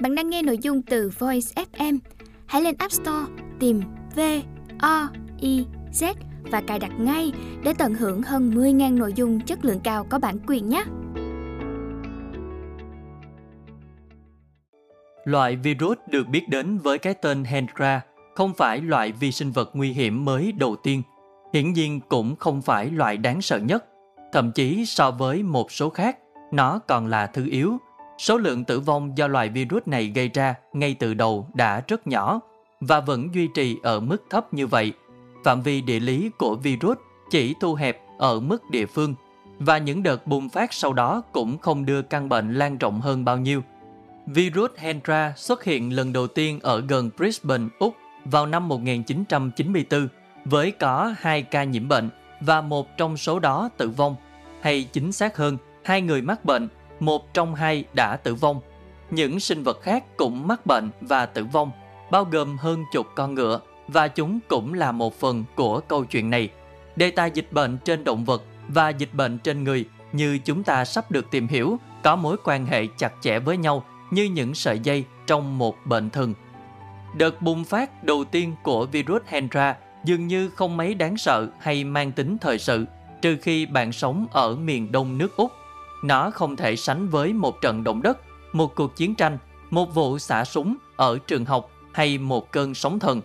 Bạn đang nghe nội dung từ Voice FM. Hãy lên App Store tìm V O I Z và cài đặt ngay để tận hưởng hơn 10.000 nội dung chất lượng cao có bản quyền nhé. Loại virus được biết đến với cái tên Hendra không phải loại vi sinh vật nguy hiểm mới đầu tiên, hiển nhiên cũng không phải loại đáng sợ nhất. Thậm chí so với một số khác, nó còn là thứ yếu. Số lượng tử vong do loại virus này gây ra ngay từ đầu đã rất nhỏ và vẫn duy trì ở mức thấp như vậy. Phạm vi địa lý của virus chỉ thu hẹp ở mức địa phương và những đợt bùng phát sau đó cũng không đưa căn bệnh lan rộng hơn bao nhiêu. Virus Hendra xuất hiện lần đầu tiên ở gần Brisbane, Úc vào năm 1994 với có hai ca nhiễm bệnh và một trong số đó tử vong, hay chính xác hơn, hai người mắc bệnh, một trong hai đã tử vong. Những sinh vật khác cũng mắc bệnh và tử vong, bao gồm hơn chục con ngựa và chúng cũng là một phần của câu chuyện này. Đề tài dịch bệnh trên động vật và dịch bệnh trên người như chúng ta sắp được tìm hiểu có mối quan hệ chặt chẽ với nhau như những sợi dây trong một bệnh thần. Đợt bùng phát đầu tiên của virus Hendra dường như không mấy đáng sợ hay mang tính thời sự, trừ khi bạn sống ở miền đông nước Úc. Nó không thể sánh với một trận động đất, một cuộc chiến tranh, một vụ xả súng ở trường học hay một cơn sóng thần,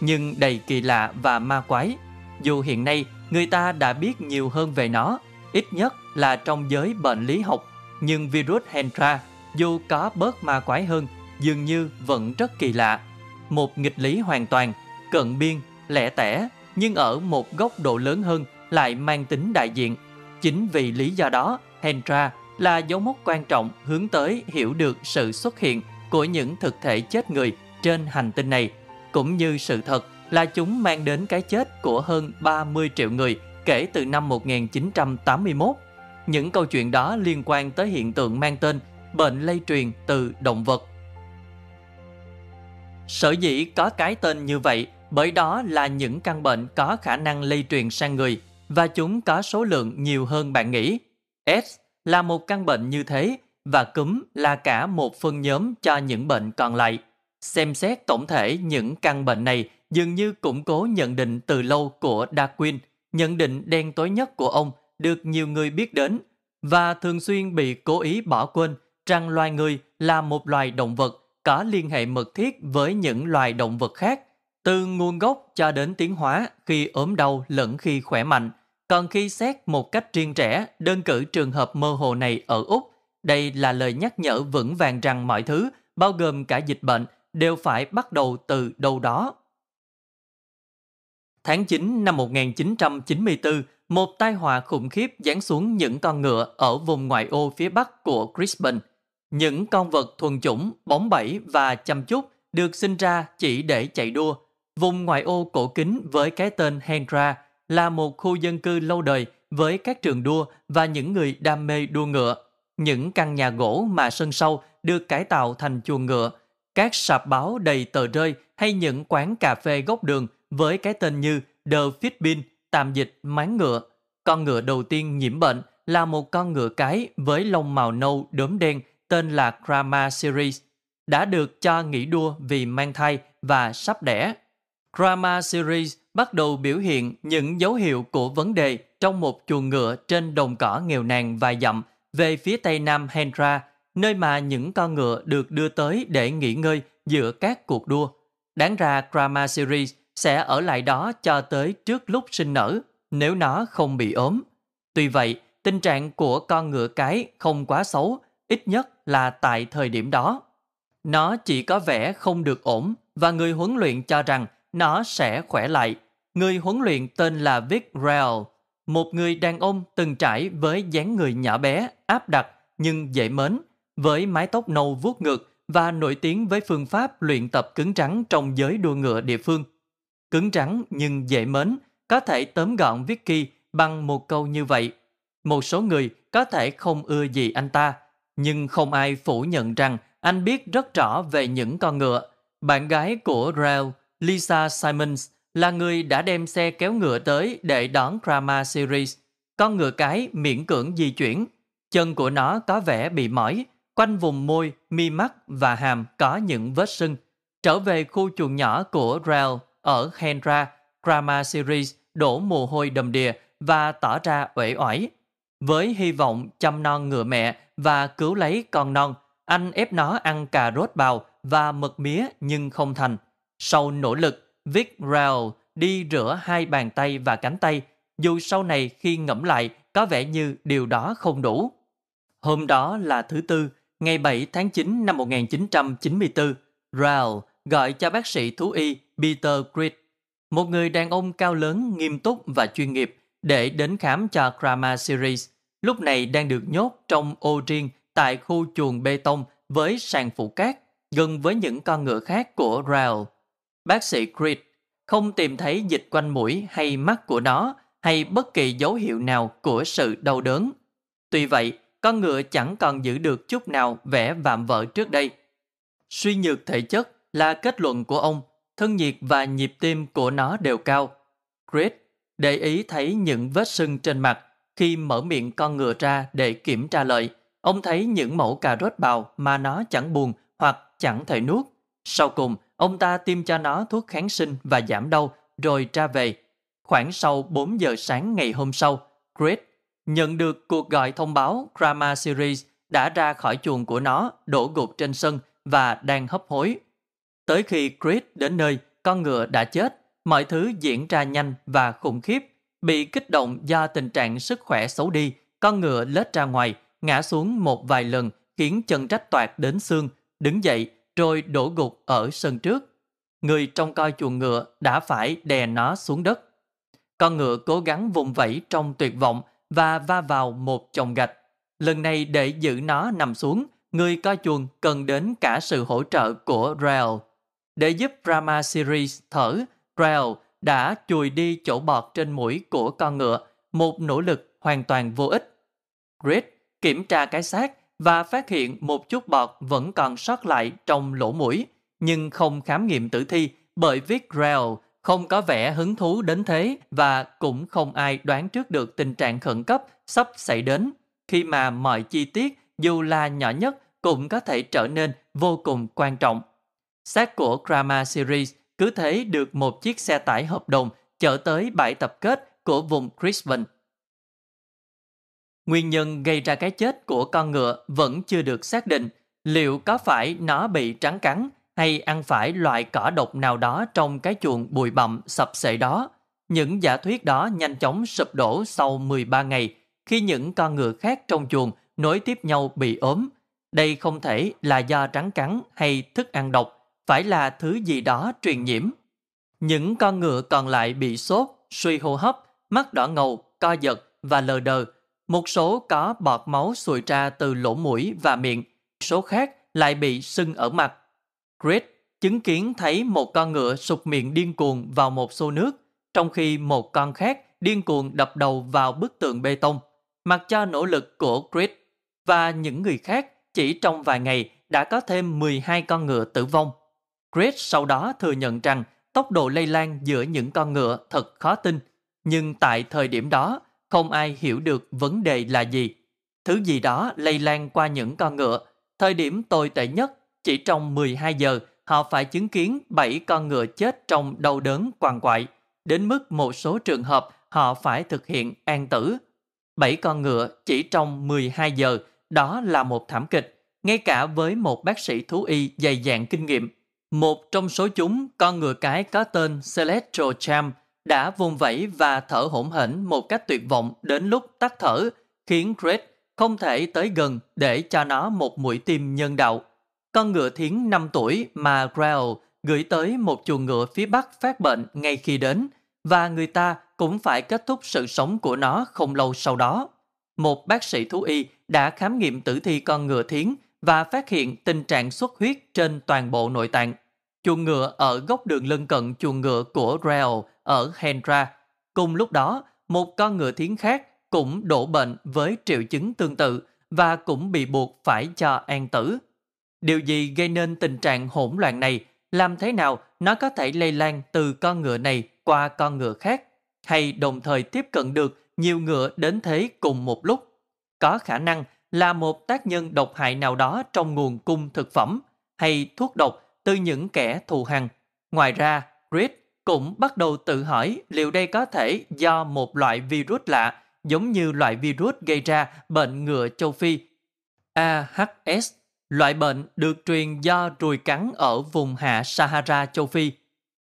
nhưng đầy kỳ lạ và ma quái. Dù hiện nay người ta đã biết nhiều hơn về nó, ít nhất là trong giới bệnh lý học, nhưng virus Hendra dù có bớt ma quái hơn, dường như vẫn rất kỳ lạ. Một nghịch lý hoàn toàn, cận biên, lẻ tẻ, nhưng ở một góc độ lớn hơn lại mang tính đại diện. Chính vì lý do đó, Hendra là dấu mốc quan trọng hướng tới hiểu được sự xuất hiện của những thực thể chết người trên hành tinh này, cũng như sự thật là chúng mang đến cái chết của hơn 30 triệu người kể từ năm 1981. Những câu chuyện đó liên quan tới hiện tượng mang tên bệnh lây truyền từ động vật. Sở dĩ có cái tên như vậy bởi đó là những căn bệnh có khả năng lây truyền sang người và chúng có số lượng nhiều hơn bạn nghĩ. S là một căn bệnh như thế và cúm là cả một phân nhóm cho những bệnh còn lại. Xem xét tổng thể những căn bệnh này dường như củng cố nhận định từ lâu của Darwin, nhận định đen tối nhất của ông được nhiều người biết đến và thường xuyên bị cố ý bỏ quên rằng loài người là một loài động vật có liên hệ mật thiết với những loài động vật khác, từ nguồn gốc cho đến tiến hóa khi ốm đau lẫn khi khỏe mạnh. Còn khi xét một cách riêng rẽ đơn cử trường hợp mơ hồ này ở Úc, đây là lời nhắc nhở vững vàng rằng mọi thứ, bao gồm cả dịch bệnh, đều phải bắt đầu từ đâu đó. Tháng 9 năm 1994, một tai họa khủng khiếp giáng xuống những con ngựa ở vùng ngoại ô phía bắc của Brisbane. Những con vật thuần chủng, bóng bẩy và chăm chút được sinh ra chỉ để chạy đua. Vùng ngoại ô cổ kính với cái tên Hendra là một khu dân cư lâu đời với các trường đua và những người đam mê đua ngựa. Những căn nhà gỗ mà sân sau được cải tạo thành chuồng ngựa, các sạp báo đầy tờ rơi hay những quán cà phê góc đường với cái tên như The Fitbin, tạm dịch máng ngựa. Con ngựa đầu tiên nhiễm bệnh là một con ngựa cái với lông màu nâu đốm đen tên là Krama Series, đã được cho nghỉ đua vì mang thai và sắp đẻ. Krama Series bắt đầu biểu hiện những dấu hiệu của vấn đề trong một chuồng ngựa trên đồng cỏ nghèo nàn vài dặm về phía tây nam Hendra, nơi mà những con ngựa được đưa tới để nghỉ ngơi giữa các cuộc đua. Đáng ra Krama Series sẽ ở lại đó cho tới trước lúc sinh nở, nếu nó không bị ốm. Tuy vậy, tình trạng của con ngựa cái không quá xấu ít nhất là tại thời điểm đó. Nó chỉ có vẻ không được ổn và người huấn luyện cho rằng nó sẽ khỏe lại. Người huấn luyện tên là Vic Rail, một người đàn ông từng trải với dáng người nhỏ bé, áp đặt nhưng dễ mến, với mái tóc nâu vuốt ngược và nổi tiếng với phương pháp luyện tập cứng trắng trong giới đua ngựa địa phương. Cứng trắng nhưng dễ mến, có thể tóm gọn Vicky bằng một câu như vậy. Một số người có thể không ưa gì anh ta, nhưng không ai phủ nhận rằng anh biết rất rõ về những con ngựa. Bạn gái của Rael Lisa Simons, là người đã đem xe kéo ngựa tới để đón Krama Series. Con ngựa cái miễn cưỡng di chuyển. Chân của nó có vẻ bị mỏi. Quanh vùng môi, mi mắt và hàm có những vết sưng. Trở về khu chuồng nhỏ của Rael ở Hendra, Grama Series đổ mồ hôi đầm đìa và tỏ ra uể oải. Với hy vọng chăm non ngựa mẹ và cứu lấy con non, anh ép nó ăn cà rốt bào và mật mía nhưng không thành. Sau nỗ lực, Vic Rao đi rửa hai bàn tay và cánh tay, dù sau này khi ngẫm lại có vẻ như điều đó không đủ. Hôm đó là thứ Tư, ngày 7 tháng 9 năm 1994, Rao gọi cho bác sĩ thú y Peter Creed, một người đàn ông cao lớn, nghiêm túc và chuyên nghiệp, để đến khám cho Krama Series, lúc này đang được nhốt trong ô riêng tại khu chuồng bê tông với sàn phủ cát, gần với những con ngựa khác của Rao. Bác sĩ Creed không tìm thấy dịch quanh mũi hay mắt của nó hay bất kỳ dấu hiệu nào của sự đau đớn. Tuy vậy, con ngựa chẳng còn giữ được chút nào vẻ vạm vỡ trước đây. Suy nhược thể chất là kết luận của ông, thân nhiệt và nhịp tim của nó đều cao. Creed để ý thấy những vết sưng trên mặt khi mở miệng con ngựa ra để kiểm tra lợi. Ông thấy những mẫu cà rốt bào mà nó chẳng buồn hoặc chẳng thể nuốt. Sau cùng, ông ta tiêm cho nó thuốc kháng sinh và giảm đau rồi ra về. Khoảng sau 4 giờ sáng ngày hôm sau, Chris nhận được cuộc gọi thông báo Drama Series đã ra khỏi chuồng của nó, đổ gục trên sân và đang hấp hối. Tới khi Chris đến nơi, con ngựa đã chết, mọi thứ diễn ra nhanh và khủng khiếp. Bị kích động do tình trạng sức khỏe xấu đi, con ngựa lết ra ngoài, ngã xuống một vài lần khiến chân rách toạc đến xương, đứng dậy rồi đổ gục ở sân trước. Người trong coi chuồng ngựa đã phải đè nó xuống đất. Con ngựa cố gắng vùng vẫy trong tuyệt vọng và va vào một chồng gạch. Lần này để giữ nó nằm xuống, người coi chuồng cần đến cả sự hỗ trợ của Rael Để giúp Brahma Series thở, Rael đã chùi đi chỗ bọt trên mũi của con ngựa, một nỗ lực hoàn toàn vô ích. Grit kiểm tra cái xác và phát hiện một chút bọt vẫn còn sót lại trong lỗ mũi, nhưng không khám nghiệm tử thi bởi Vic Rail không có vẻ hứng thú đến thế và cũng không ai đoán trước được tình trạng khẩn cấp sắp xảy đến khi mà mọi chi tiết dù là nhỏ nhất cũng có thể trở nên vô cùng quan trọng. Xác của Drama Series cứ thế được một chiếc xe tải hợp đồng chở tới bãi tập kết của vùng Brisbane. Nguyên nhân gây ra cái chết của con ngựa vẫn chưa được xác định. Liệu có phải nó bị trắng cắn hay ăn phải loại cỏ độc nào đó trong cái chuồng bụi bặm sập sệ đó. Những giả thuyết đó nhanh chóng sụp đổ sau 13 ngày khi những con ngựa khác trong chuồng nối tiếp nhau bị ốm. Đây không thể là do trắng cắn hay thức ăn độc, phải là thứ gì đó truyền nhiễm. Những con ngựa còn lại bị sốt, suy hô hấp, mắt đỏ ngầu, co giật và lờ đờ. Một số có bọt máu sùi ra từ lỗ mũi và miệng, số khác lại bị sưng ở mặt Chris chứng kiến thấy một con ngựa sụp miệng điên cuồng vào một xô nước, trong khi một con khác điên cuồng đập đầu vào bức tường bê tông. Mặc cho nỗ lực của Chris và những người khác, chỉ trong vài ngày đã có thêm 12 con ngựa tử vong. Chris sau đó thừa nhận rằng tốc độ lây lan giữa những con ngựa thật khó tin, nhưng tại thời điểm đó, không ai hiểu được vấn đề là gì. Thứ gì đó lây lan qua những con ngựa. Thời điểm tồi tệ nhất chỉ trong 12 giờ, họ phải chứng kiến 7 con ngựa chết trong đau đớn quằn quại, đến mức một số trường hợp họ phải thực hiện an tử. 7 con ngựa chỉ trong 12 giờ, đó là một thảm kịch, ngay cả với một bác sĩ thú y dày dạn kinh nghiệm. Một trong số chúng, con ngựa cái có tên Celestial Champ, đã vùng vẫy và thở hổn hển một cách tuyệt vọng đến lúc tắt thở, khiến Greg không thể tới gần để cho nó một mũi tim nhân đạo. Con ngựa thiến 5 tuổi mà Grail gửi tới một chuồng ngựa phía bắc phát bệnh ngay khi đến và người ta cũng phải kết thúc sự sống của nó không lâu sau đó. Một bác sĩ thú y đã khám nghiệm tử thi con ngựa thiến và phát hiện tình trạng xuất huyết trên toàn bộ nội tạng. Chuồng ngựa ở góc đường lân cận chuồng ngựa của Grail ở Hendra. Cùng lúc đó, một con ngựa thiến khác cũng đổ bệnh với triệu chứng tương tự và cũng bị buộc phải cho an tử. Điều gì gây nên tình trạng hỗn loạn này? Làm thế nào nó có thể lây lan từ con ngựa này qua con ngựa khác? Hay đồng thời tiếp cận được nhiều ngựa đến thế cùng một lúc? Có khả năng là một tác nhân độc hại nào đó trong nguồn cung thực phẩm hay thuốc độc từ những kẻ thù hằn. Ngoài ra, Reed cũng bắt đầu tự hỏi liệu đây có thể do một loại virus lạ giống như loại virus gây ra bệnh ngựa châu Phi AHS, loại bệnh được truyền do ruồi cắn ở vùng hạ Sahara châu Phi.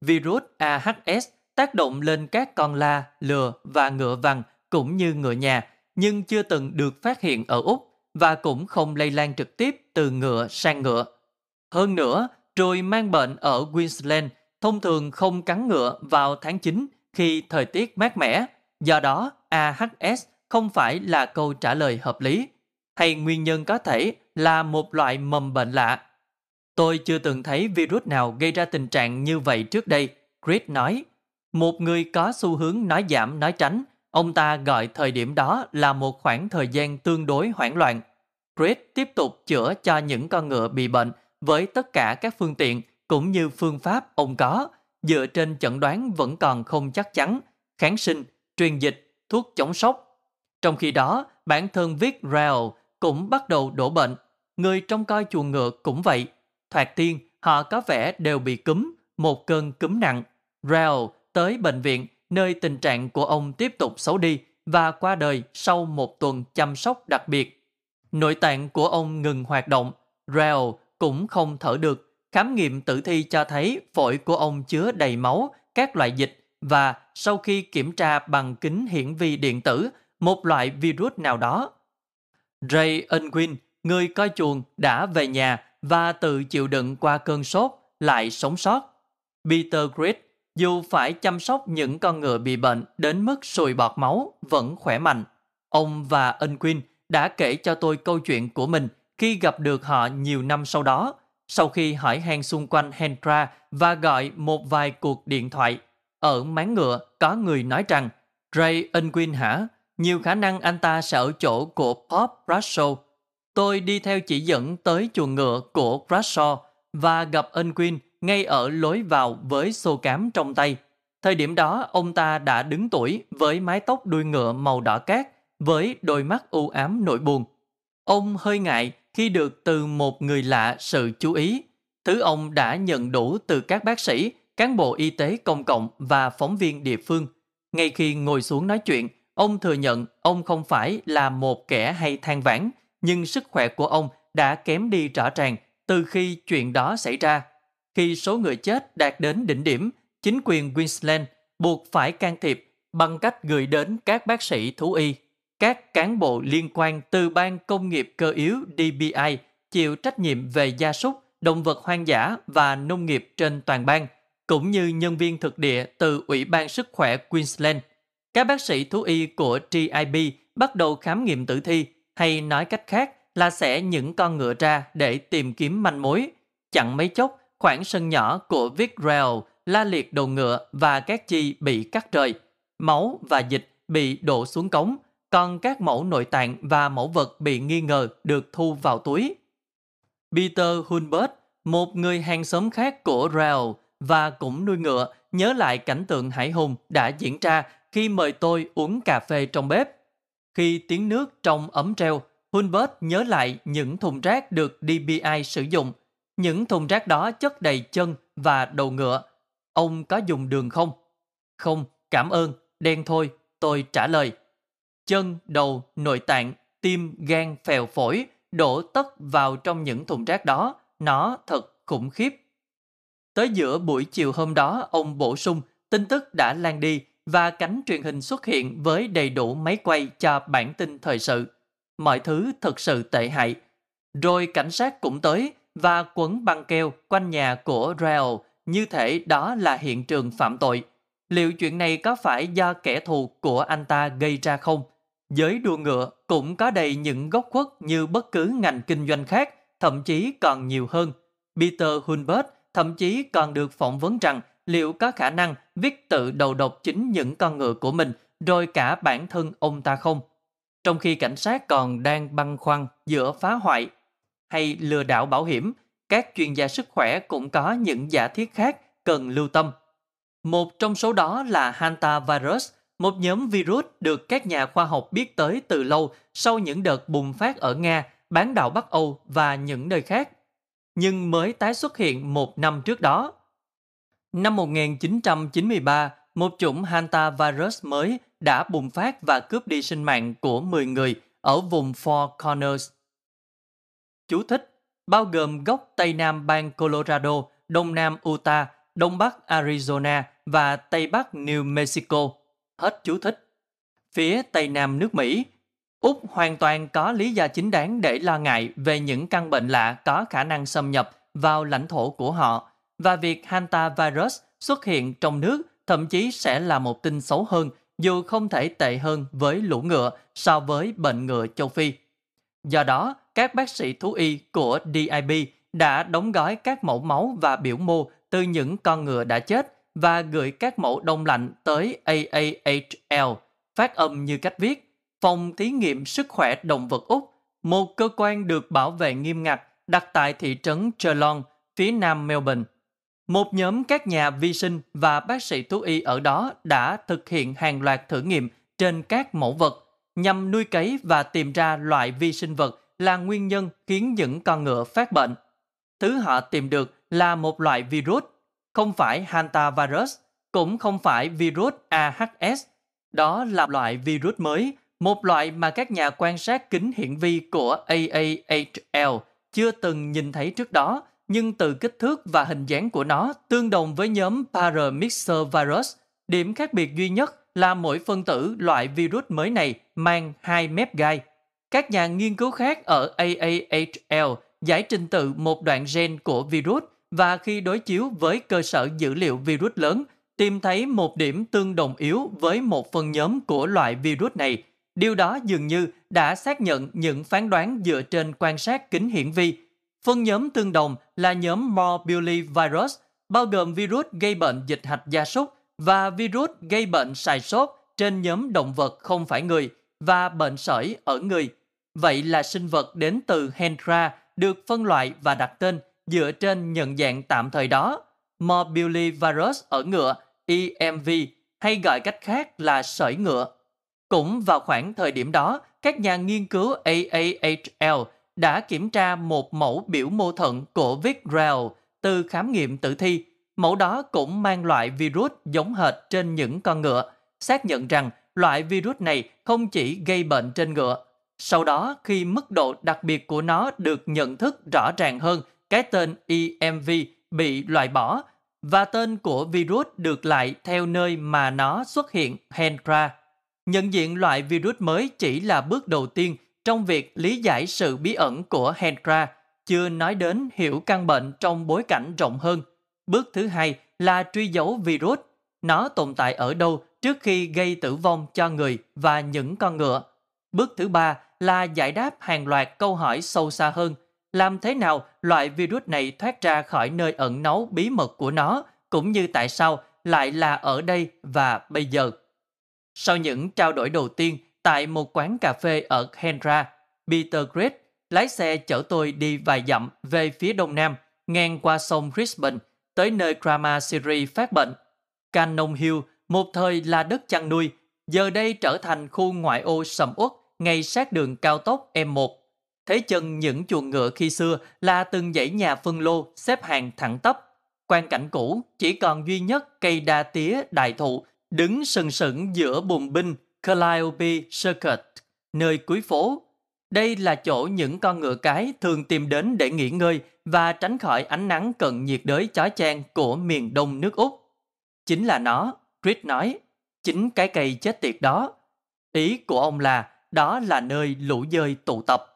Virus AHS tác động lên các con la, lừa và ngựa vằn cũng như ngựa nhà, nhưng chưa từng được phát hiện ở Úc và cũng không lây lan trực tiếp từ ngựa sang ngựa. Hơn nữa, ruồi mang bệnh ở Queensland thông thường không cắn ngựa vào tháng 9 khi thời tiết mát mẻ, do đó AHS không phải là câu trả lời hợp lý, hay nguyên nhân có thể là một loại mầm bệnh lạ. Tôi chưa từng thấy virus nào gây ra tình trạng như vậy trước đây, Chris nói. Một người có xu hướng nói giảm nói tránh, ông ta gọi thời điểm đó là một khoảng thời gian tương đối hoảng loạn. Chris tiếp tục chữa cho những con ngựa bị bệnh với tất cả các phương tiện cũng như phương pháp ông có, dựa trên chẩn đoán vẫn còn không chắc chắn, kháng sinh, truyền dịch, thuốc chống sốc. Trong khi đó, bản thân viết rao cũng bắt đầu đổ bệnh. Người trong coi chuồng ngựa cũng vậy. Thoạt tiên, họ có vẻ đều bị cúm, một cơn cúm nặng. rao tới bệnh viện, nơi tình trạng của ông tiếp tục xấu đi và qua đời sau một tuần chăm sóc đặc biệt. Nội tạng của ông ngừng hoạt động, rao cũng không thở được Khám nghiệm tử thi cho thấy phổi của ông chứa đầy máu, các loại dịch và sau khi kiểm tra bằng kính hiển vi điện tử, một loại virus nào đó. Ray Unwin, người coi chuồng, đã về nhà và tự chịu đựng qua cơn sốt, lại sống sót. Peter Grid, dù phải chăm sóc những con ngựa bị bệnh đến mức sùi bọt máu, vẫn khỏe mạnh. Ông và Unwin đã kể cho tôi câu chuyện của mình khi gặp được họ nhiều năm sau đó sau khi hỏi han xung quanh Hendra và gọi một vài cuộc điện thoại. Ở máng ngựa có người nói rằng, Ray Unwin hả? Nhiều khả năng anh ta sẽ ở chỗ của Bob Bradshaw. Tôi đi theo chỉ dẫn tới chuồng ngựa của Bradshaw và gặp Unwin ngay ở lối vào với xô cám trong tay. Thời điểm đó, ông ta đã đứng tuổi với mái tóc đuôi ngựa màu đỏ cát với đôi mắt u ám nỗi buồn. Ông hơi ngại khi được từ một người lạ sự chú ý. Thứ ông đã nhận đủ từ các bác sĩ, cán bộ y tế công cộng và phóng viên địa phương. Ngay khi ngồi xuống nói chuyện, ông thừa nhận ông không phải là một kẻ hay than vãn, nhưng sức khỏe của ông đã kém đi rõ ràng từ khi chuyện đó xảy ra. Khi số người chết đạt đến đỉnh điểm, chính quyền Queensland buộc phải can thiệp bằng cách gửi đến các bác sĩ thú y các cán bộ liên quan từ ban công nghiệp cơ yếu DBI chịu trách nhiệm về gia súc, động vật hoang dã và nông nghiệp trên toàn bang, cũng như nhân viên thực địa từ Ủy ban Sức khỏe Queensland. Các bác sĩ thú y của TIB bắt đầu khám nghiệm tử thi, hay nói cách khác là sẽ những con ngựa ra để tìm kiếm manh mối. Chẳng mấy chốc, khoảng sân nhỏ của Vic Rail la liệt đầu ngựa và các chi bị cắt rời. Máu và dịch bị đổ xuống cống, còn các mẫu nội tạng và mẫu vật bị nghi ngờ được thu vào túi. Peter Hulbert, một người hàng xóm khác của Rao và cũng nuôi ngựa, nhớ lại cảnh tượng hải hùng đã diễn ra khi mời tôi uống cà phê trong bếp. Khi tiếng nước trong ấm treo, Hulbert nhớ lại những thùng rác được DBI sử dụng. Những thùng rác đó chất đầy chân và đầu ngựa. Ông có dùng đường không? Không, cảm ơn, đen thôi, tôi trả lời chân, đầu, nội tạng, tim, gan, phèo phổi đổ tất vào trong những thùng rác đó. Nó thật khủng khiếp. Tới giữa buổi chiều hôm đó, ông bổ sung tin tức đã lan đi và cánh truyền hình xuất hiện với đầy đủ máy quay cho bản tin thời sự. Mọi thứ thật sự tệ hại. Rồi cảnh sát cũng tới và quấn băng keo quanh nhà của Rael như thể đó là hiện trường phạm tội. Liệu chuyện này có phải do kẻ thù của anh ta gây ra không? Giới đua ngựa cũng có đầy những góc khuất như bất cứ ngành kinh doanh khác, thậm chí còn nhiều hơn. Peter Hulbert thậm chí còn được phỏng vấn rằng liệu có khả năng viết tự đầu độc chính những con ngựa của mình rồi cả bản thân ông ta không. Trong khi cảnh sát còn đang băn khoăn giữa phá hoại hay lừa đảo bảo hiểm, các chuyên gia sức khỏe cũng có những giả thiết khác cần lưu tâm. Một trong số đó là hantavirus, một nhóm virus được các nhà khoa học biết tới từ lâu sau những đợt bùng phát ở Nga, bán đảo Bắc Âu và những nơi khác, nhưng mới tái xuất hiện một năm trước đó. Năm 1993, một chủng hanta virus mới đã bùng phát và cướp đi sinh mạng của 10 người ở vùng Four Corners. Chú thích, bao gồm gốc Tây Nam bang Colorado, Đông Nam Utah, Đông Bắc Arizona và Tây Bắc New Mexico. Hết chú thích. Phía Tây Nam nước Mỹ, Úc hoàn toàn có lý do chính đáng để lo ngại về những căn bệnh lạ có khả năng xâm nhập vào lãnh thổ của họ và việc hantavirus xuất hiện trong nước thậm chí sẽ là một tin xấu hơn dù không thể tệ hơn với lũ ngựa so với bệnh ngựa châu Phi. Do đó, các bác sĩ thú y của DIB đã đóng gói các mẫu máu và biểu mô từ những con ngựa đã chết và gửi các mẫu đông lạnh tới AAHL, phát âm như cách viết, Phòng Thí nghiệm Sức khỏe Động vật Úc, một cơ quan được bảo vệ nghiêm ngặt đặt tại thị trấn Geelong, phía nam Melbourne. Một nhóm các nhà vi sinh và bác sĩ thú y ở đó đã thực hiện hàng loạt thử nghiệm trên các mẫu vật nhằm nuôi cấy và tìm ra loại vi sinh vật là nguyên nhân khiến những con ngựa phát bệnh. Thứ họ tìm được là một loại virus, không phải hantavirus, cũng không phải virus AHS. Đó là loại virus mới, một loại mà các nhà quan sát kính hiển vi của AAHL chưa từng nhìn thấy trước đó nhưng từ kích thước và hình dáng của nó tương đồng với nhóm Paramyxovirus. Điểm khác biệt duy nhất là mỗi phân tử loại virus mới này mang hai mép gai. Các nhà nghiên cứu khác ở AAHL giải trình tự một đoạn gen của virus và khi đối chiếu với cơ sở dữ liệu virus lớn, tìm thấy một điểm tương đồng yếu với một phần nhóm của loại virus này. Điều đó dường như đã xác nhận những phán đoán dựa trên quan sát kính hiển vi Phân nhóm tương đồng là nhóm morbillivirus, bao gồm virus gây bệnh dịch hạch gia súc và virus gây bệnh sài sốt trên nhóm động vật không phải người và bệnh sởi ở người. Vậy là sinh vật đến từ Hendra được phân loại và đặt tên dựa trên nhận dạng tạm thời đó. Morbilli virus ở ngựa, EMV, hay gọi cách khác là sởi ngựa. Cũng vào khoảng thời điểm đó, các nhà nghiên cứu AAHL đã kiểm tra một mẫu biểu mô thận của Vic-Rail từ khám nghiệm tử thi. Mẫu đó cũng mang loại virus giống hệt trên những con ngựa, xác nhận rằng loại virus này không chỉ gây bệnh trên ngựa. Sau đó, khi mức độ đặc biệt của nó được nhận thức rõ ràng hơn, cái tên EMV bị loại bỏ và tên của virus được lại theo nơi mà nó xuất hiện, Hendra. Nhận diện loại virus mới chỉ là bước đầu tiên trong việc lý giải sự bí ẩn của Hendra, chưa nói đến hiểu căn bệnh trong bối cảnh rộng hơn. Bước thứ hai là truy dấu virus. Nó tồn tại ở đâu trước khi gây tử vong cho người và những con ngựa. Bước thứ ba là giải đáp hàng loạt câu hỏi sâu xa hơn. Làm thế nào loại virus này thoát ra khỏi nơi ẩn náu bí mật của nó, cũng như tại sao lại là ở đây và bây giờ. Sau những trao đổi đầu tiên, Tại một quán cà phê ở Hendra, Peter Great lái xe chở tôi đi vài dặm về phía đông nam, ngang qua sông Brisbane, tới nơi Grama Siri phát bệnh. Cannon Hill, một thời là đất chăn nuôi, giờ đây trở thành khu ngoại ô sầm uất ngay sát đường cao tốc M1. Thế chân những chuồng ngựa khi xưa là từng dãy nhà phân lô xếp hàng thẳng tắp. Quan cảnh cũ chỉ còn duy nhất cây đa tía đại thụ đứng sừng sững giữa bùn binh Calliope Circuit, nơi cuối phố. Đây là chỗ những con ngựa cái thường tìm đến để nghỉ ngơi và tránh khỏi ánh nắng cận nhiệt đới chói chang của miền đông nước Úc. Chính là nó, Chris nói, chính cái cây chết tiệt đó. Ý của ông là đó là nơi lũ dơi tụ tập.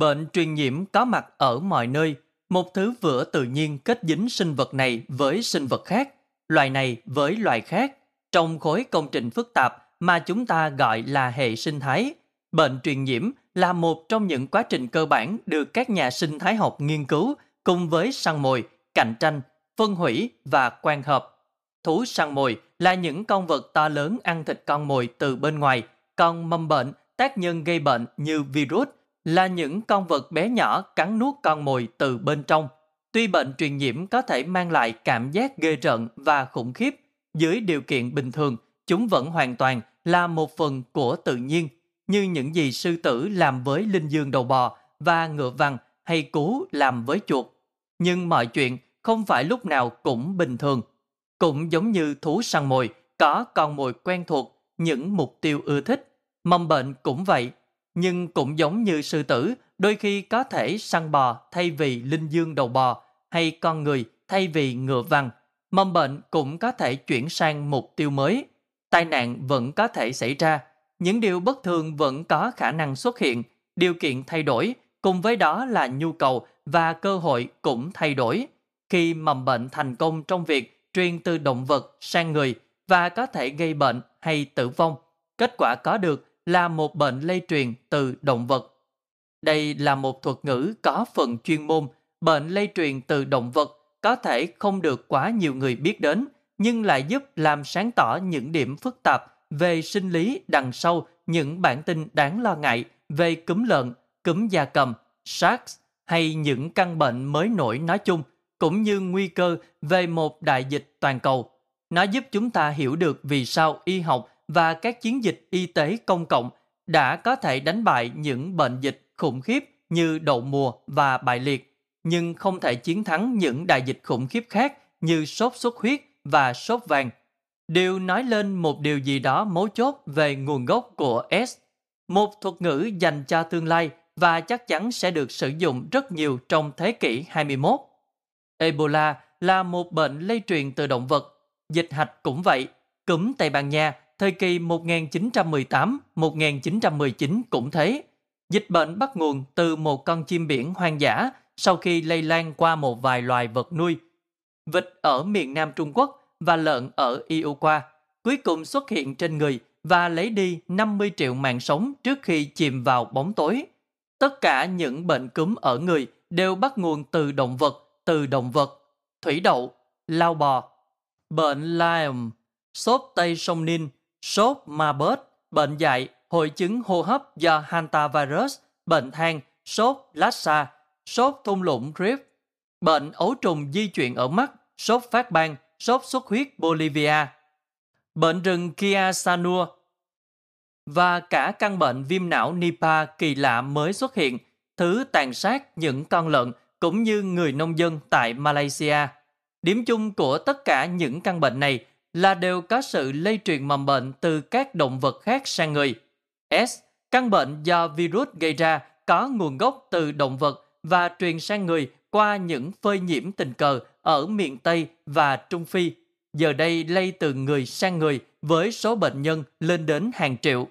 Bệnh truyền nhiễm có mặt ở mọi nơi, một thứ vữa tự nhiên kết dính sinh vật này với sinh vật khác, loài này với loài khác, trong khối công trình phức tạp mà chúng ta gọi là hệ sinh thái, bệnh truyền nhiễm là một trong những quá trình cơ bản được các nhà sinh thái học nghiên cứu cùng với săn mồi, cạnh tranh, phân hủy và quan hợp. Thú săn mồi là những con vật to lớn ăn thịt con mồi từ bên ngoài, còn mầm bệnh, tác nhân gây bệnh như virus là những con vật bé nhỏ cắn nuốt con mồi từ bên trong. Tuy bệnh truyền nhiễm có thể mang lại cảm giác ghê rợn và khủng khiếp, dưới điều kiện bình thường, chúng vẫn hoàn toàn là một phần của tự nhiên, như những gì sư tử làm với linh dương đầu bò và ngựa vằn hay cú làm với chuột. Nhưng mọi chuyện không phải lúc nào cũng bình thường. Cũng giống như thú săn mồi, có con mồi quen thuộc, những mục tiêu ưa thích. Mầm bệnh cũng vậy, nhưng cũng giống như sư tử, đôi khi có thể săn bò thay vì linh dương đầu bò, hay con người thay vì ngựa vằn. Mầm bệnh cũng có thể chuyển sang mục tiêu mới. Tai nạn vẫn có thể xảy ra. Những điều bất thường vẫn có khả năng xuất hiện. Điều kiện thay đổi, cùng với đó là nhu cầu và cơ hội cũng thay đổi. Khi mầm bệnh thành công trong việc truyền từ động vật sang người và có thể gây bệnh hay tử vong, kết quả có được là một bệnh lây truyền từ động vật. Đây là một thuật ngữ có phần chuyên môn, bệnh lây truyền từ động vật có thể không được quá nhiều người biết đến, nhưng lại giúp làm sáng tỏ những điểm phức tạp về sinh lý đằng sau những bản tin đáng lo ngại về cúm lợn, cúm da cầm, SARS hay những căn bệnh mới nổi nói chung, cũng như nguy cơ về một đại dịch toàn cầu. Nó giúp chúng ta hiểu được vì sao y học và các chiến dịch y tế công cộng đã có thể đánh bại những bệnh dịch khủng khiếp như đậu mùa và bại liệt, nhưng không thể chiến thắng những đại dịch khủng khiếp khác như sốt xuất huyết và sốt vàng. Điều nói lên một điều gì đó mấu chốt về nguồn gốc của S, một thuật ngữ dành cho tương lai và chắc chắn sẽ được sử dụng rất nhiều trong thế kỷ 21. Ebola là một bệnh lây truyền từ động vật. Dịch hạch cũng vậy. Cúm Tây Ban Nha thời kỳ 1918-1919 cũng thế. Dịch bệnh bắt nguồn từ một con chim biển hoang dã sau khi lây lan qua một vài loài vật nuôi. Vịt ở miền Nam Trung Quốc và lợn ở Iowa cuối cùng xuất hiện trên người và lấy đi 50 triệu mạng sống trước khi chìm vào bóng tối. Tất cả những bệnh cúm ở người đều bắt nguồn từ động vật, từ động vật, thủy đậu, lao bò, bệnh Lyme, sốt Tây sông Ninh, sốt Marburg, bệnh dạy, hội chứng hô hấp do hantavirus, bệnh than, sốt Lassa, sốt thung lũng Rift, bệnh ấu trùng di chuyển ở mắt, sốt phát ban, sốt xuất huyết Bolivia, bệnh rừng Kiasanua và cả căn bệnh viêm não Nipah kỳ lạ mới xuất hiện, thứ tàn sát những con lợn cũng như người nông dân tại Malaysia. Điểm chung của tất cả những căn bệnh này là đều có sự lây truyền mầm bệnh từ các động vật khác sang người. S. Căn bệnh do virus gây ra có nguồn gốc từ động vật và truyền sang người qua những phơi nhiễm tình cờ ở miền Tây và Trung Phi. Giờ đây lây từ người sang người với số bệnh nhân lên đến hàng triệu.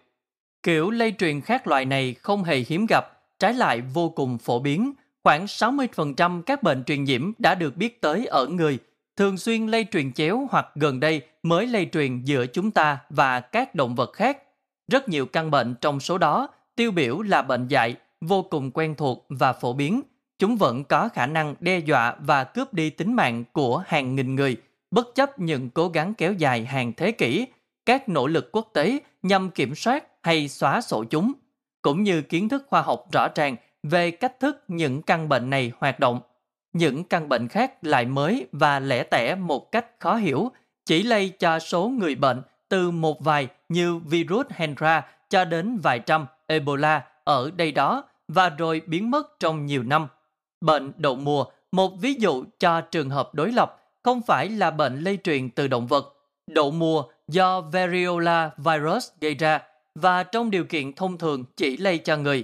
Kiểu lây truyền khác loại này không hề hiếm gặp, trái lại vô cùng phổ biến. Khoảng 60% các bệnh truyền nhiễm đã được biết tới ở người, thường xuyên lây truyền chéo hoặc gần đây mới lây truyền giữa chúng ta và các động vật khác. Rất nhiều căn bệnh trong số đó tiêu biểu là bệnh dạy vô cùng quen thuộc và phổ biến. Chúng vẫn có khả năng đe dọa và cướp đi tính mạng của hàng nghìn người, bất chấp những cố gắng kéo dài hàng thế kỷ, các nỗ lực quốc tế nhằm kiểm soát hay xóa sổ chúng, cũng như kiến thức khoa học rõ ràng về cách thức những căn bệnh này hoạt động. Những căn bệnh khác lại mới và lẻ tẻ một cách khó hiểu, chỉ lây cho số người bệnh từ một vài như virus Hendra cho đến vài trăm Ebola ở đây đó và rồi biến mất trong nhiều năm. Bệnh đậu mùa, một ví dụ cho trường hợp đối lập, không phải là bệnh lây truyền từ động vật. Đậu mùa do variola virus gây ra và trong điều kiện thông thường chỉ lây cho người.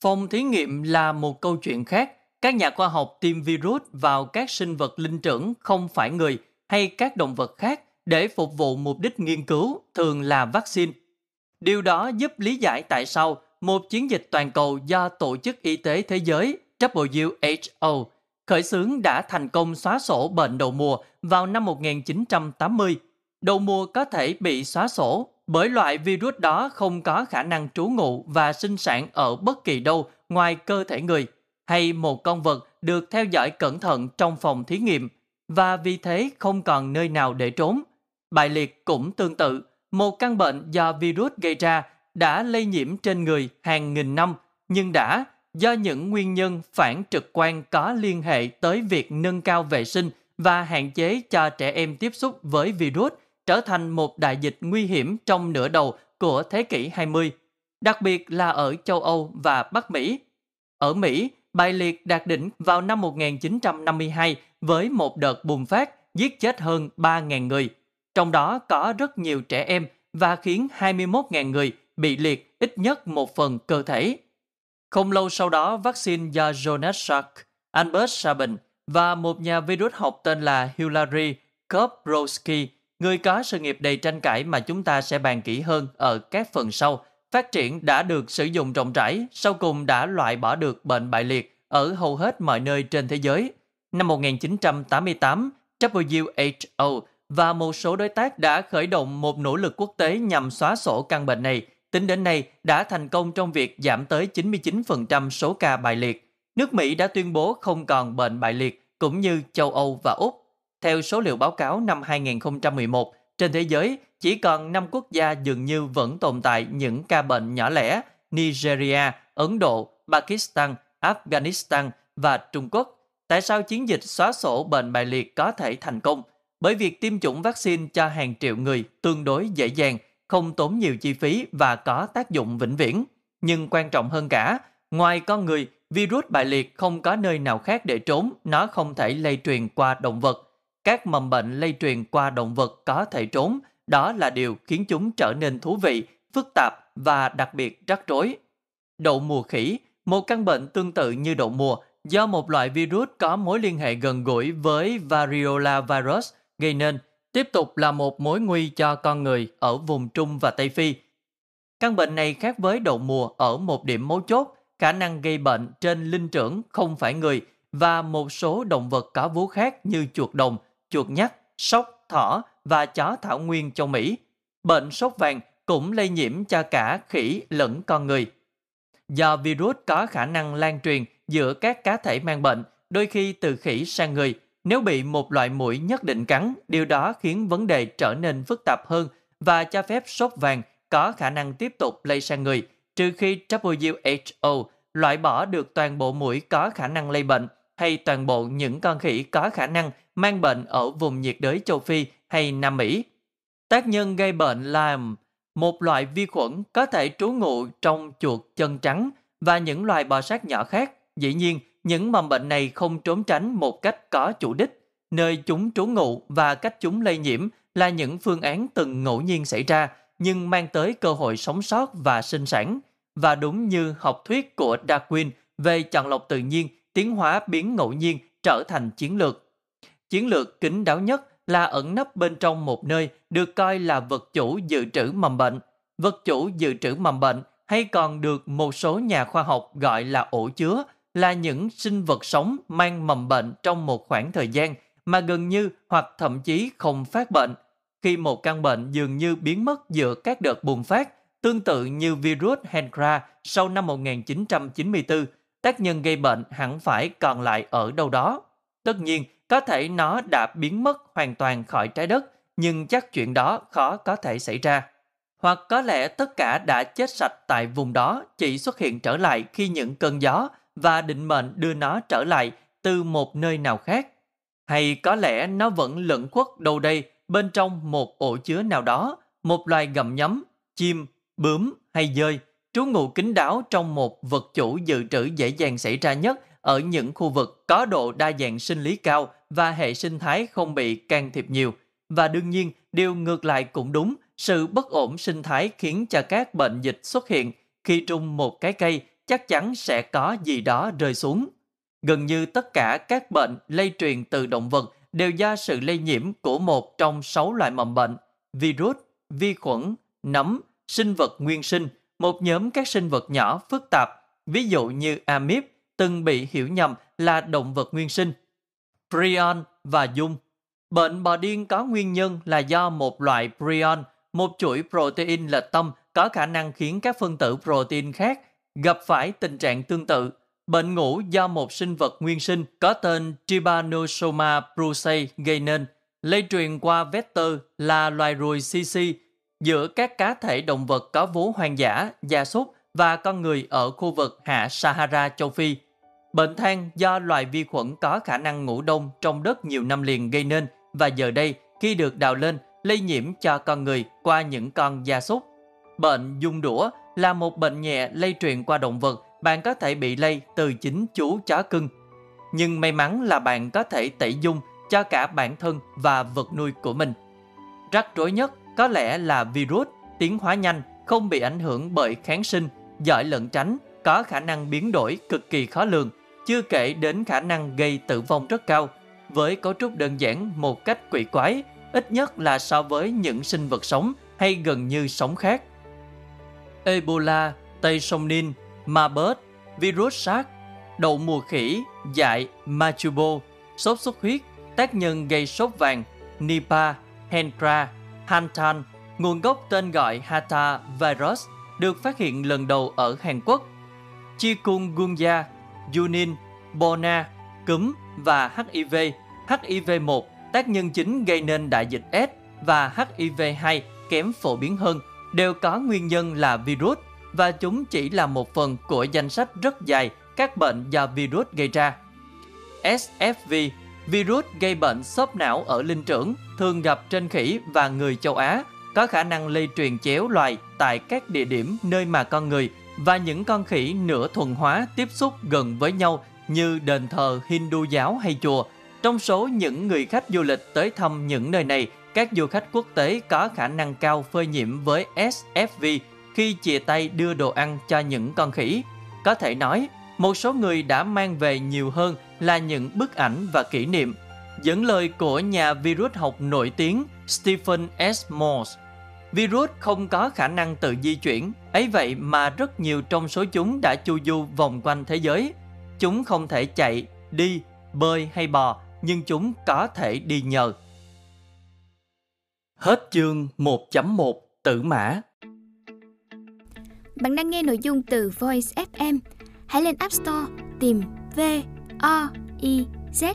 Phòng thí nghiệm là một câu chuyện khác. Các nhà khoa học tiêm virus vào các sinh vật linh trưởng không phải người hay các động vật khác để phục vụ mục đích nghiên cứu, thường là vaccine. Điều đó giúp lý giải tại sao một chiến dịch toàn cầu do Tổ chức Y tế Thế giới WHO khởi xướng đã thành công xóa sổ bệnh đậu mùa vào năm 1980. Đậu mùa có thể bị xóa sổ bởi loại virus đó không có khả năng trú ngụ và sinh sản ở bất kỳ đâu ngoài cơ thể người hay một con vật được theo dõi cẩn thận trong phòng thí nghiệm và vì thế không còn nơi nào để trốn. Bại liệt cũng tương tự, một căn bệnh do virus gây ra đã lây nhiễm trên người hàng nghìn năm nhưng đã do những nguyên nhân phản trực quan có liên hệ tới việc nâng cao vệ sinh và hạn chế cho trẻ em tiếp xúc với virus trở thành một đại dịch nguy hiểm trong nửa đầu của thế kỷ 20, đặc biệt là ở châu Âu và Bắc Mỹ. Ở Mỹ, bại liệt đạt đỉnh vào năm 1952 với một đợt bùng phát giết chết hơn 3.000 người, trong đó có rất nhiều trẻ em và khiến 21.000 người bị liệt ít nhất một phần cơ thể. Không lâu sau đó, vaccine do Jonas Salk, Albert Sabin và một nhà virus học tên là Hilary Koprowski, người có sự nghiệp đầy tranh cãi mà chúng ta sẽ bàn kỹ hơn ở các phần sau, phát triển đã được sử dụng rộng rãi, sau cùng đã loại bỏ được bệnh bại liệt ở hầu hết mọi nơi trên thế giới. Năm 1988, WHO và một số đối tác đã khởi động một nỗ lực quốc tế nhằm xóa sổ căn bệnh này. Tính đến nay, đã thành công trong việc giảm tới 99% số ca bại liệt. Nước Mỹ đã tuyên bố không còn bệnh bại liệt, cũng như châu Âu và Úc. Theo số liệu báo cáo năm 2011, trên thế giới chỉ còn 5 quốc gia dường như vẫn tồn tại những ca bệnh nhỏ lẻ Nigeria, Ấn Độ, Pakistan, Afghanistan và Trung Quốc. Tại sao chiến dịch xóa sổ bệnh bại liệt có thể thành công? Bởi việc tiêm chủng vaccine cho hàng triệu người tương đối dễ dàng, không tốn nhiều chi phí và có tác dụng vĩnh viễn. Nhưng quan trọng hơn cả, ngoài con người, virus bại liệt không có nơi nào khác để trốn, nó không thể lây truyền qua động vật. Các mầm bệnh lây truyền qua động vật có thể trốn, đó là điều khiến chúng trở nên thú vị, phức tạp và đặc biệt rắc rối. Đậu mùa khỉ, một căn bệnh tương tự như đậu mùa, do một loại virus có mối liên hệ gần gũi với variola virus gây nên, tiếp tục là một mối nguy cho con người ở vùng Trung và Tây Phi. Căn bệnh này khác với đậu mùa ở một điểm mấu chốt, khả năng gây bệnh trên linh trưởng không phải người và một số động vật có vú khác như chuột đồng, chuột nhắt, sóc, thỏ và chó thảo nguyên châu Mỹ. Bệnh sốt vàng cũng lây nhiễm cho cả khỉ lẫn con người. Do virus có khả năng lan truyền giữa các cá thể mang bệnh, đôi khi từ khỉ sang người, nếu bị một loại mũi nhất định cắn, điều đó khiến vấn đề trở nên phức tạp hơn và cho phép sốt vàng có khả năng tiếp tục lây sang người, trừ khi WHO loại bỏ được toàn bộ mũi có khả năng lây bệnh hay toàn bộ những con khỉ có khả năng mang bệnh ở vùng nhiệt đới châu Phi hay Nam Mỹ. Tác nhân gây bệnh là một loại vi khuẩn có thể trú ngụ trong chuột chân trắng và những loài bò sát nhỏ khác. Dĩ nhiên, những mầm bệnh này không trốn tránh một cách có chủ đích. Nơi chúng trú ngụ và cách chúng lây nhiễm là những phương án từng ngẫu nhiên xảy ra, nhưng mang tới cơ hội sống sót và sinh sản. Và đúng như học thuyết của Darwin về chọn lọc tự nhiên, tiến hóa biến ngẫu nhiên trở thành chiến lược. Chiến lược kín đáo nhất là ẩn nấp bên trong một nơi được coi là vật chủ dự trữ mầm bệnh. Vật chủ dự trữ mầm bệnh hay còn được một số nhà khoa học gọi là ổ chứa là những sinh vật sống mang mầm bệnh trong một khoảng thời gian mà gần như hoặc thậm chí không phát bệnh. Khi một căn bệnh dường như biến mất giữa các đợt bùng phát, tương tự như virus Hendra sau năm 1994, tác nhân gây bệnh hẳn phải còn lại ở đâu đó. Tất nhiên, có thể nó đã biến mất hoàn toàn khỏi trái đất, nhưng chắc chuyện đó khó có thể xảy ra. Hoặc có lẽ tất cả đã chết sạch tại vùng đó chỉ xuất hiện trở lại khi những cơn gió và định mệnh đưa nó trở lại từ một nơi nào khác. Hay có lẽ nó vẫn lẫn khuất đâu đây bên trong một ổ chứa nào đó, một loài gặm nhấm, chim, bướm hay dơi, trú ngụ kín đáo trong một vật chủ dự trữ dễ dàng xảy ra nhất ở những khu vực có độ đa dạng sinh lý cao và hệ sinh thái không bị can thiệp nhiều. Và đương nhiên, điều ngược lại cũng đúng, sự bất ổn sinh thái khiến cho các bệnh dịch xuất hiện. Khi trùng một cái cây, chắc chắn sẽ có gì đó rơi xuống. Gần như tất cả các bệnh lây truyền từ động vật đều do sự lây nhiễm của một trong sáu loại mầm bệnh, virus, vi khuẩn, nấm, sinh vật nguyên sinh, một nhóm các sinh vật nhỏ phức tạp, ví dụ như amip, từng bị hiểu nhầm là động vật nguyên sinh. Prion và Dung Bệnh bò điên có nguyên nhân là do một loại prion, một chuỗi protein lệch tâm có khả năng khiến các phân tử protein khác gặp phải tình trạng tương tự. Bệnh ngủ do một sinh vật nguyên sinh có tên Trypanosoma brucei gây nên, lây truyền qua vector là loài ruồi CC giữa các cá thể động vật có vú hoang dã, gia súc và con người ở khu vực hạ Sahara châu Phi. Bệnh than do loài vi khuẩn có khả năng ngủ đông trong đất nhiều năm liền gây nên và giờ đây khi được đào lên lây nhiễm cho con người qua những con gia súc. Bệnh dung đũa là một bệnh nhẹ lây truyền qua động vật, bạn có thể bị lây từ chính chú chó cưng. Nhưng may mắn là bạn có thể tẩy dung cho cả bản thân và vật nuôi của mình. Rắc rối nhất có lẽ là virus tiến hóa nhanh, không bị ảnh hưởng bởi kháng sinh, giỏi lẫn tránh, có khả năng biến đổi cực kỳ khó lường, chưa kể đến khả năng gây tử vong rất cao. Với cấu trúc đơn giản một cách quỷ quái, ít nhất là so với những sinh vật sống hay gần như sống khác. Ebola, Tây sông Ninh Marburg, virus SARS, đậu mùa khỉ, dại, Machubo, sốt xuất huyết, tác nhân gây sốt vàng, Nipah, Hendra, Hantan, nguồn gốc tên gọi Hata virus, được phát hiện lần đầu ở Hàn Quốc. Chikungunya, yunin, Bona, cúm và HIV. HIV-1 tác nhân chính gây nên đại dịch S và HIV-2 kém phổ biến hơn đều có nguyên nhân là virus và chúng chỉ là một phần của danh sách rất dài các bệnh do virus gây ra. SFV, virus gây bệnh xốp não ở linh trưởng, thường gặp trên khỉ và người châu Á, có khả năng lây truyền chéo loài tại các địa điểm nơi mà con người và những con khỉ nửa thuần hóa tiếp xúc gần với nhau như đền thờ Hindu giáo hay chùa. Trong số những người khách du lịch tới thăm những nơi này, các du khách quốc tế có khả năng cao phơi nhiễm với SFV khi chia tay đưa đồ ăn cho những con khỉ. Có thể nói, một số người đã mang về nhiều hơn là những bức ảnh và kỷ niệm. Dẫn lời của nhà virus học nổi tiếng Stephen S. Morse, virus không có khả năng tự di chuyển, ấy vậy mà rất nhiều trong số chúng đã chu du vòng quanh thế giới. Chúng không thể chạy, đi, bơi hay bò, nhưng chúng có thể đi nhờ. Hết chương 1.1 Tử mã Bạn đang nghe nội dung từ Voice FM. Hãy lên App Store tìm V O I Z